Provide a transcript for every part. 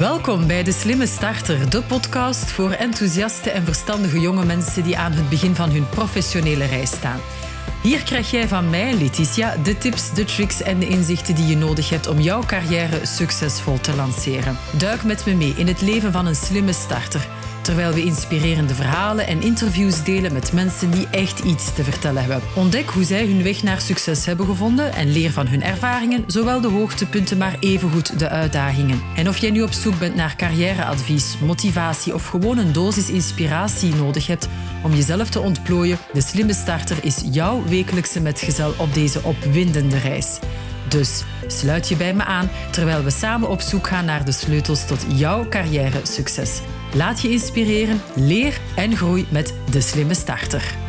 Welkom bij De Slimme Starter, de podcast voor enthousiaste en verstandige jonge mensen die aan het begin van hun professionele reis staan. Hier krijg jij van mij, Letitia, de tips, de tricks en de inzichten die je nodig hebt om jouw carrière succesvol te lanceren. Duik met me mee in het leven van een slimme starter terwijl we inspirerende verhalen en interviews delen met mensen die echt iets te vertellen hebben. Ontdek hoe zij hun weg naar succes hebben gevonden en leer van hun ervaringen, zowel de hoogtepunten maar evengoed de uitdagingen. En of jij nu op zoek bent naar carrièreadvies, motivatie of gewoon een dosis inspiratie nodig hebt om jezelf te ontplooien, de slimme starter is jouw wekelijkse metgezel op deze opwindende reis. Dus sluit je bij me aan terwijl we samen op zoek gaan naar de sleutels tot jouw carrière succes. Laat je inspireren, leer en groei met de slimme starter.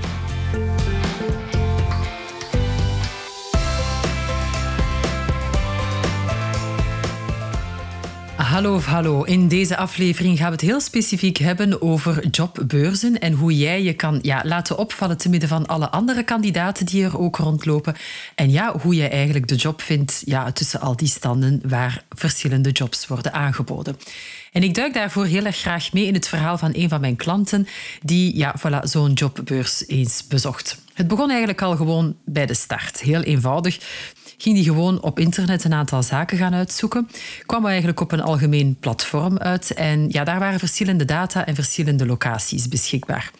Hallo hallo. In deze aflevering gaan we het heel specifiek hebben over jobbeurzen en hoe jij je kan ja, laten opvallen te midden van alle andere kandidaten die er ook rondlopen. En ja, hoe jij eigenlijk de job vindt ja, tussen al die standen waar verschillende jobs worden aangeboden. En ik duik daarvoor heel erg graag mee in het verhaal van een van mijn klanten die ja, voilà, zo'n jobbeurs eens bezocht. Het begon eigenlijk al gewoon bij de start. Heel eenvoudig ging die gewoon op internet een aantal zaken gaan uitzoeken. Kwam eigenlijk op een algemeen platform uit en ja, daar waren verschillende data en verschillende locaties beschikbaar.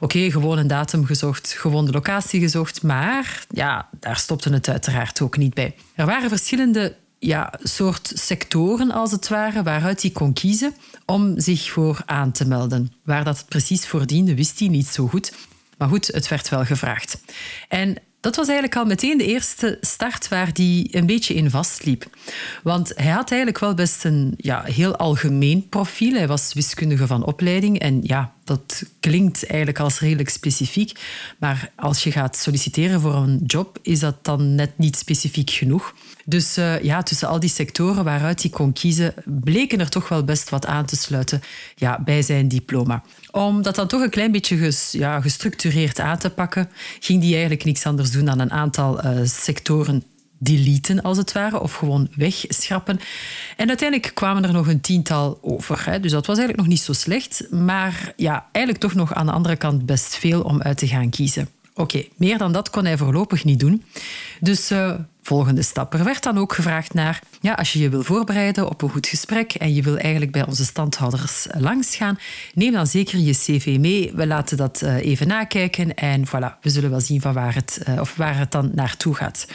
Oké, gewoon een datum gezocht, gewoon de locatie gezocht, maar ja, daar stopte het uiteraard ook niet bij. Er waren verschillende ja, soort sectoren, als het ware, waaruit hij kon kiezen om zich voor aan te melden. Waar dat precies voor diende, wist hij niet zo goed. Maar goed, het werd wel gevraagd. En dat was eigenlijk al meteen de eerste start waar hij een beetje in vastliep. Want hij had eigenlijk wel best een ja, heel algemeen profiel. Hij was wiskundige van opleiding en ja, dat klinkt eigenlijk als redelijk specifiek. Maar als je gaat solliciteren voor een job, is dat dan net niet specifiek genoeg. Dus uh, ja, tussen al die sectoren waaruit hij kon kiezen, bleken er toch wel best wat aan te sluiten ja, bij zijn diploma. Om dat dan toch een klein beetje ges, ja, gestructureerd aan te pakken, ging hij eigenlijk niks anders doen dan een aantal uh, sectoren deleten, als het ware, of gewoon wegschrappen. En uiteindelijk kwamen er nog een tiental over. Hè. Dus dat was eigenlijk nog niet zo slecht, maar ja, eigenlijk toch nog aan de andere kant best veel om uit te gaan kiezen. Oké, meer dan dat kon hij voorlopig niet doen. Dus uh, volgende stap. Er werd dan ook gevraagd naar, ja, als je je wil voorbereiden op een goed gesprek en je wil eigenlijk bij onze standhouders langsgaan, neem dan zeker je cv mee. We laten dat uh, even nakijken en voilà, we zullen wel zien van waar het, of waar het dan naartoe gaat.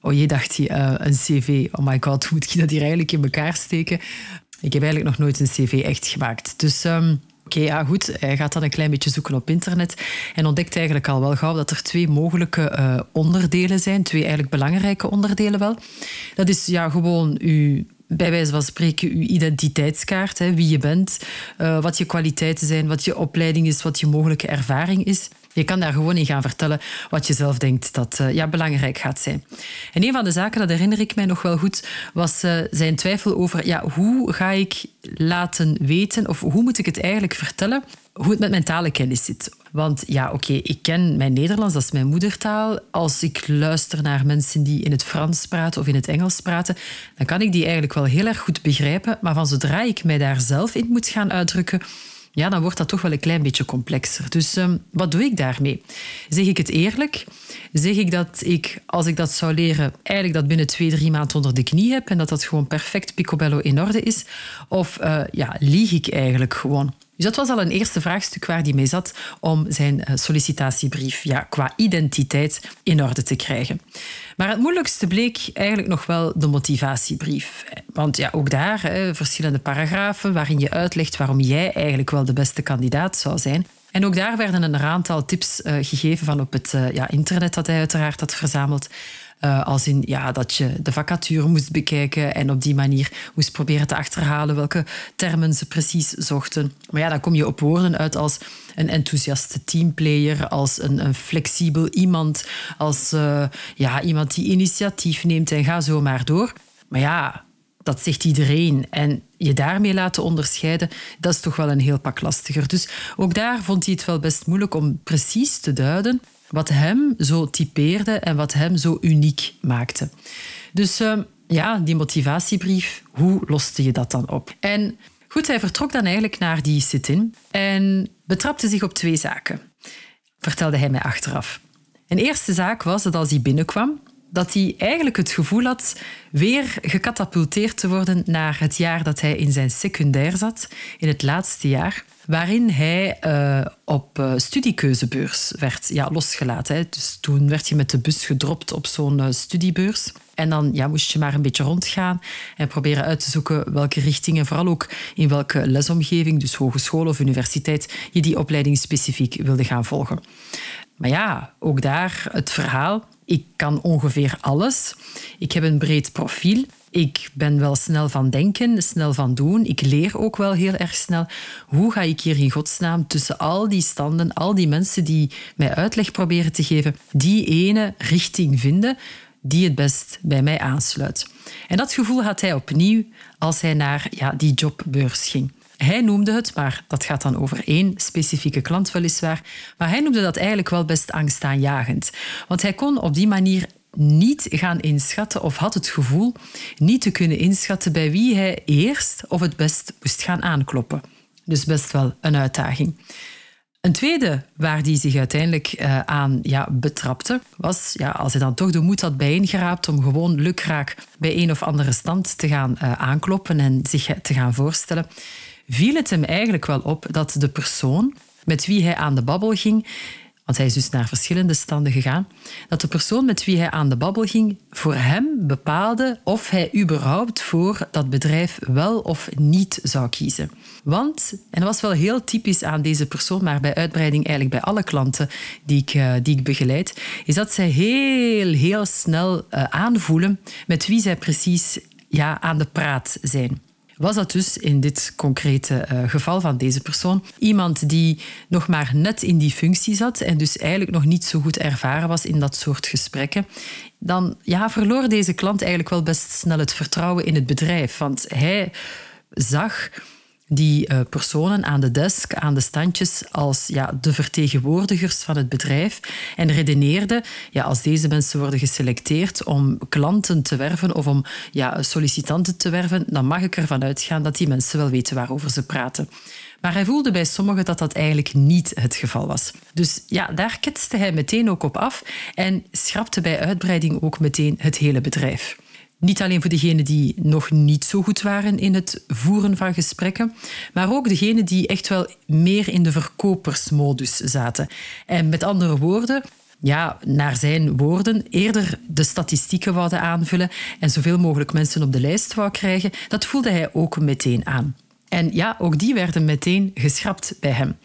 Oh je dacht uh, een cv, oh my god, hoe moet je dat hier eigenlijk in elkaar steken? Ik heb eigenlijk nog nooit een cv echt gemaakt. Dus um, Oké, ja goed. Hij gaat dan een klein beetje zoeken op internet en ontdekt eigenlijk al wel gauw dat er twee mogelijke uh, onderdelen zijn. Twee eigenlijk belangrijke onderdelen wel. Dat is ja, gewoon uw bij wijze van spreken uw identiteitskaart, hè, wie je bent, uh, wat je kwaliteiten zijn, wat je opleiding is, wat je mogelijke ervaring is. Je kan daar gewoon in gaan vertellen wat je zelf denkt dat uh, ja, belangrijk gaat zijn. En een van de zaken, dat herinner ik mij nog wel goed, was uh, zijn twijfel over ja, hoe ga ik laten weten of hoe moet ik het eigenlijk vertellen hoe het met mijn talenkennis zit. Want ja, oké, ik ken mijn Nederlands, dat is mijn moedertaal. Als ik luister naar mensen die in het Frans praten of in het Engels praten, dan kan ik die eigenlijk wel heel erg goed begrijpen. Maar van zodra ik mij daar zelf in moet gaan uitdrukken, ja, dan wordt dat toch wel een klein beetje complexer. Dus um, wat doe ik daarmee? Zeg ik het eerlijk? Zeg ik dat ik, als ik dat zou leren, eigenlijk dat binnen twee, drie maanden onder de knie heb en dat dat gewoon perfect picobello in orde is? Of uh, ja, lieg ik eigenlijk gewoon? Dus dat was al een eerste vraagstuk waar hij mee zat om zijn eh, sollicitatiebrief ja, qua identiteit in orde te krijgen. Maar het moeilijkste bleek eigenlijk nog wel de motivatiebrief. Want ja, ook daar hè, verschillende paragrafen waarin je uitlegt waarom jij eigenlijk wel de beste kandidaat zou zijn. En ook daar werden een aantal tips uh, gegeven van op het uh, ja, internet dat hij uiteraard had verzameld. Uh, als in ja, dat je de vacature moest bekijken en op die manier moest proberen te achterhalen welke termen ze precies zochten. Maar ja, dan kom je op woorden uit als een enthousiaste teamplayer, als een, een flexibel iemand, als uh, ja, iemand die initiatief neemt en ga zo maar door. Maar ja, dat zegt iedereen. En je daarmee laten onderscheiden, dat is toch wel een heel pak lastiger. Dus ook daar vond hij het wel best moeilijk om precies te duiden wat hem zo typeerde en wat hem zo uniek maakte. Dus uh, ja, die motivatiebrief, hoe loste je dat dan op? En goed, hij vertrok dan eigenlijk naar die sit-in en betrapte zich op twee zaken, vertelde hij mij achteraf. Een eerste zaak was dat als hij binnenkwam, dat hij eigenlijk het gevoel had weer gecatapulteerd te worden naar het jaar dat hij in zijn secundair zat, in het laatste jaar, waarin hij uh, op uh, studiekeuzebeurs werd ja, losgelaten. Dus toen werd je met de bus gedropt op zo'n uh, studiebeurs. En dan ja, moest je maar een beetje rondgaan en proberen uit te zoeken welke richtingen, vooral ook in welke lesomgeving, dus hogeschool of universiteit, je die opleiding specifiek wilde gaan volgen. Maar ja, ook daar het verhaal. Ik kan ongeveer alles. Ik heb een breed profiel. Ik ben wel snel van denken, snel van doen. Ik leer ook wel heel erg snel. Hoe ga ik hier in godsnaam tussen al die standen, al die mensen die mij uitleg proberen te geven, die ene richting vinden die het best bij mij aansluit? En dat gevoel had hij opnieuw als hij naar ja, die jobbeurs ging. Hij noemde het, maar dat gaat dan over één specifieke klant weliswaar, maar hij noemde dat eigenlijk wel best angstaanjagend. Want hij kon op die manier niet gaan inschatten of had het gevoel niet te kunnen inschatten bij wie hij eerst of het best moest gaan aankloppen. Dus best wel een uitdaging. Een tweede waar hij zich uiteindelijk uh, aan ja, betrapte, was ja, als hij dan toch de moed had bijeengeraapt om gewoon lukraak bij een of andere stand te gaan uh, aankloppen en zich te gaan voorstellen, viel het hem eigenlijk wel op dat de persoon met wie hij aan de babbel ging, want hij is dus naar verschillende standen gegaan, dat de persoon met wie hij aan de babbel ging voor hem bepaalde of hij überhaupt voor dat bedrijf wel of niet zou kiezen. Want, en dat was wel heel typisch aan deze persoon, maar bij uitbreiding eigenlijk bij alle klanten die ik, uh, die ik begeleid, is dat zij heel, heel snel uh, aanvoelen met wie zij precies ja, aan de praat zijn was dat dus in dit concrete uh, geval van deze persoon iemand die nog maar net in die functie zat en dus eigenlijk nog niet zo goed ervaren was in dat soort gesprekken. Dan ja, verloor deze klant eigenlijk wel best snel het vertrouwen in het bedrijf. Want hij zag die uh, personen aan de desk, aan de standjes, als ja, de vertegenwoordigers van het bedrijf en redeneerde, ja, als deze mensen worden geselecteerd om klanten te werven of om ja, sollicitanten te werven, dan mag ik ervan uitgaan dat die mensen wel weten waarover ze praten. Maar hij voelde bij sommigen dat dat eigenlijk niet het geval was. Dus ja, daar ketste hij meteen ook op af en schrapte bij uitbreiding ook meteen het hele bedrijf. Niet alleen voor degenen die nog niet zo goed waren in het voeren van gesprekken, maar ook degenen die echt wel meer in de verkopersmodus zaten. En met andere woorden, ja, naar zijn woorden, eerder de statistieken wouden aanvullen en zoveel mogelijk mensen op de lijst wou krijgen, dat voelde hij ook meteen aan. En ja, ook die werden meteen geschrapt bij hem.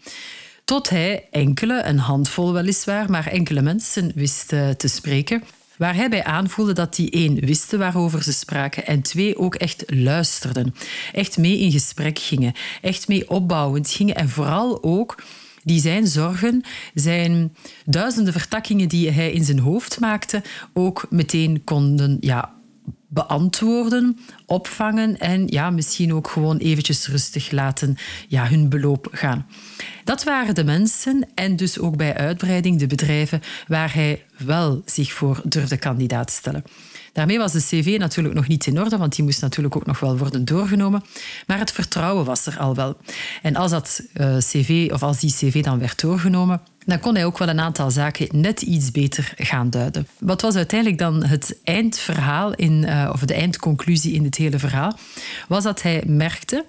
Tot hij enkele, een handvol weliswaar, maar enkele mensen wist te spreken Waar hij bij aanvoelde dat die één wisten waarover ze spraken en twee ook echt luisterden. Echt mee in gesprek gingen. Echt mee opbouwend gingen en vooral ook die zijn zorgen, zijn duizenden vertakkingen die hij in zijn hoofd maakte, ook meteen konden ja, beantwoorden, opvangen en ja, misschien ook gewoon eventjes rustig laten ja, hun beloop gaan. Dat waren de mensen en dus ook bij uitbreiding de bedrijven waar hij wel zich voor durfde kandidaat stellen. Daarmee was de cv natuurlijk nog niet in orde, want die moest natuurlijk ook nog wel worden doorgenomen. Maar het vertrouwen was er al wel. En als dat uh, cv of als die cv dan werd doorgenomen, dan kon hij ook wel een aantal zaken net iets beter gaan duiden. Wat was uiteindelijk dan het eindverhaal, in, uh, of de eindconclusie in dit hele verhaal? Was dat hij merkte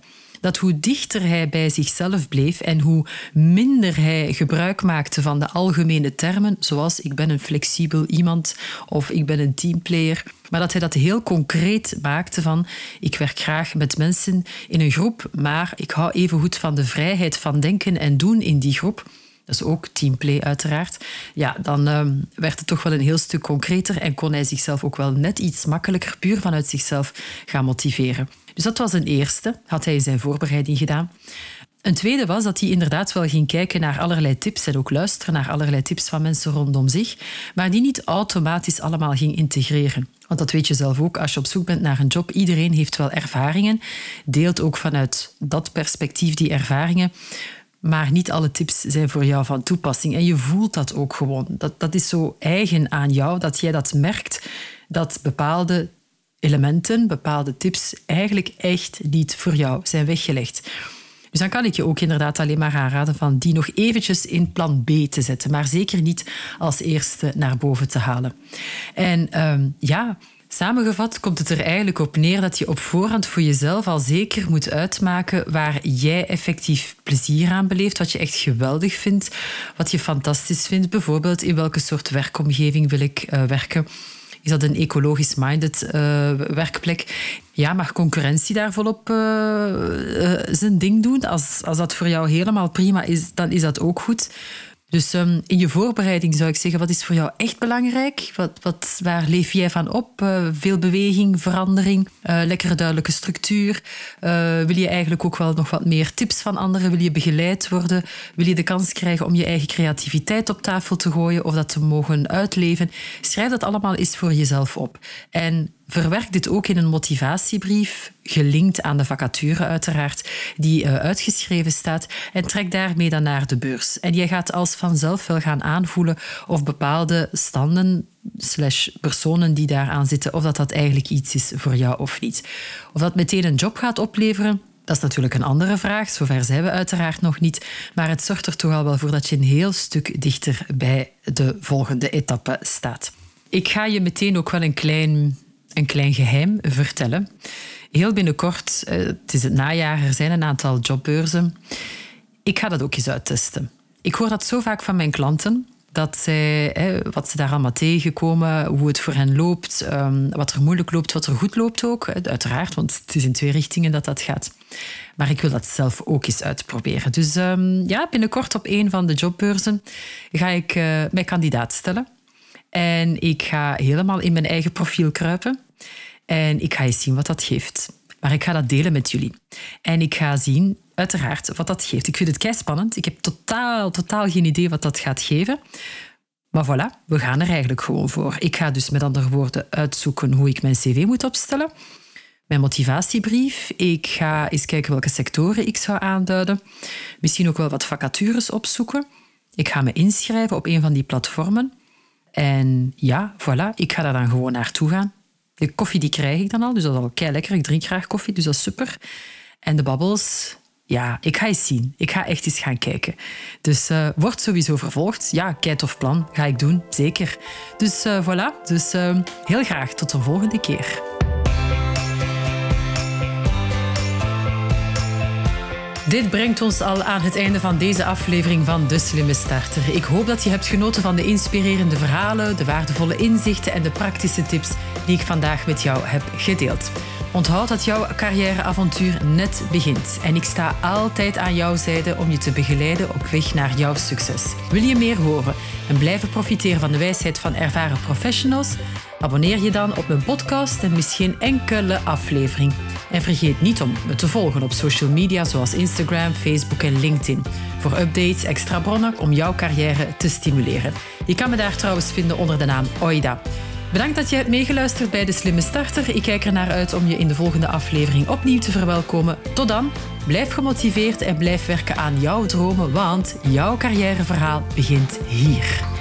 dat hoe dichter hij bij zichzelf bleef en hoe minder hij gebruik maakte van de algemene termen, zoals ik ben een flexibel iemand of ik ben een teamplayer, maar dat hij dat heel concreet maakte van ik werk graag met mensen in een groep, maar ik hou even goed van de vrijheid van denken en doen in die groep is ook teamplay uiteraard, ja, dan uh, werd het toch wel een heel stuk concreter en kon hij zichzelf ook wel net iets makkelijker puur vanuit zichzelf gaan motiveren. Dus dat was een eerste, had hij in zijn voorbereiding gedaan. Een tweede was dat hij inderdaad wel ging kijken naar allerlei tips en ook luisteren naar allerlei tips van mensen rondom zich, maar die niet automatisch allemaal ging integreren. Want dat weet je zelf ook, als je op zoek bent naar een job, iedereen heeft wel ervaringen, deelt ook vanuit dat perspectief die ervaringen. Maar niet alle tips zijn voor jou van toepassing. En je voelt dat ook gewoon. Dat, dat is zo eigen aan jou, dat jij dat merkt, dat bepaalde elementen, bepaalde tips eigenlijk echt niet voor jou zijn weggelegd. Dus dan kan ik je ook inderdaad alleen maar aanraden van die nog eventjes in plan B te zetten, maar zeker niet als eerste naar boven te halen. En ehm, ja, Samengevat komt het er eigenlijk op neer dat je op voorhand voor jezelf al zeker moet uitmaken waar jij effectief plezier aan beleeft, wat je echt geweldig vindt, wat je fantastisch vindt. Bijvoorbeeld in welke soort werkomgeving wil ik uh, werken. Is dat een ecologisch minded uh, werkplek? Ja, mag concurrentie daar volop uh, zijn ding doen? Als, als dat voor jou helemaal prima is, dan is dat ook goed. Dus um, in je voorbereiding zou ik zeggen, wat is voor jou echt belangrijk? Wat, wat, waar leef jij van op? Uh, veel beweging, verandering, uh, lekkere duidelijke structuur. Uh, wil je eigenlijk ook wel nog wat meer tips van anderen? Wil je begeleid worden? Wil je de kans krijgen om je eigen creativiteit op tafel te gooien of dat te mogen uitleven? Schrijf dat allemaal eens voor jezelf op. En Verwerk dit ook in een motivatiebrief, gelinkt aan de vacature uiteraard, die uh, uitgeschreven staat, en trek daarmee dan naar de beurs. En je gaat als vanzelf wel gaan aanvoelen of bepaalde standen slash personen die daaraan zitten, of dat dat eigenlijk iets is voor jou of niet. Of dat meteen een job gaat opleveren, dat is natuurlijk een andere vraag. Zover zijn we uiteraard nog niet. Maar het zorgt er toch al wel voor dat je een heel stuk dichter bij de volgende etappe staat. Ik ga je meteen ook wel een klein een klein geheim vertellen. Heel binnenkort, eh, het is het najaar, er zijn een aantal jobbeurzen. Ik ga dat ook eens uittesten. Ik hoor dat zo vaak van mijn klanten dat zij, wat ze daar allemaal tegenkomen, hoe het voor hen loopt, ehm, wat er moeilijk loopt, wat er goed loopt ook. Uiteraard, want het is in twee richtingen dat dat gaat. Maar ik wil dat zelf ook eens uitproberen. Dus ehm, ja, binnenkort op een van de jobbeurzen ga ik uh, mij kandidaat stellen. En ik ga helemaal in mijn eigen profiel kruipen. En ik ga eens zien wat dat geeft. Maar ik ga dat delen met jullie. En ik ga zien, uiteraard, wat dat geeft. Ik vind het kei spannend. Ik heb totaal, totaal geen idee wat dat gaat geven. Maar voilà, we gaan er eigenlijk gewoon voor. Ik ga dus met andere woorden uitzoeken hoe ik mijn cv moet opstellen. Mijn motivatiebrief. Ik ga eens kijken welke sectoren ik zou aanduiden. Misschien ook wel wat vacatures opzoeken. Ik ga me inschrijven op een van die platformen. En ja, voilà, ik ga daar dan gewoon naartoe gaan. De koffie die krijg ik dan al, dus dat is al kei lekker. Ik drink graag koffie, dus dat is super. En de babbels, ja, ik ga eens zien. Ik ga echt eens gaan kijken. Dus uh, wordt sowieso vervolgd. Ja, kei tof plan. Ga ik doen, zeker. Dus uh, voilà. Dus uh, heel graag tot de volgende keer. Dit brengt ons al aan het einde van deze aflevering van De Slimme Starter. Ik hoop dat je hebt genoten van de inspirerende verhalen, de waardevolle inzichten en de praktische tips die ik vandaag met jou heb gedeeld. Onthoud dat jouw carrièreavontuur net begint en ik sta altijd aan jouw zijde om je te begeleiden op weg naar jouw succes. Wil je meer horen en blijven profiteren van de wijsheid van ervaren professionals? Abonneer je dan op mijn podcast en mis geen enkele aflevering. En vergeet niet om me te volgen op social media zoals Instagram, Facebook en LinkedIn. Voor updates, extra bronnen om jouw carrière te stimuleren. Je kan me daar trouwens vinden onder de naam Oida. Bedankt dat je hebt meegeluisterd bij De Slimme Starter. Ik kijk er naar uit om je in de volgende aflevering opnieuw te verwelkomen. Tot dan, blijf gemotiveerd en blijf werken aan jouw dromen, want jouw carrièreverhaal begint hier.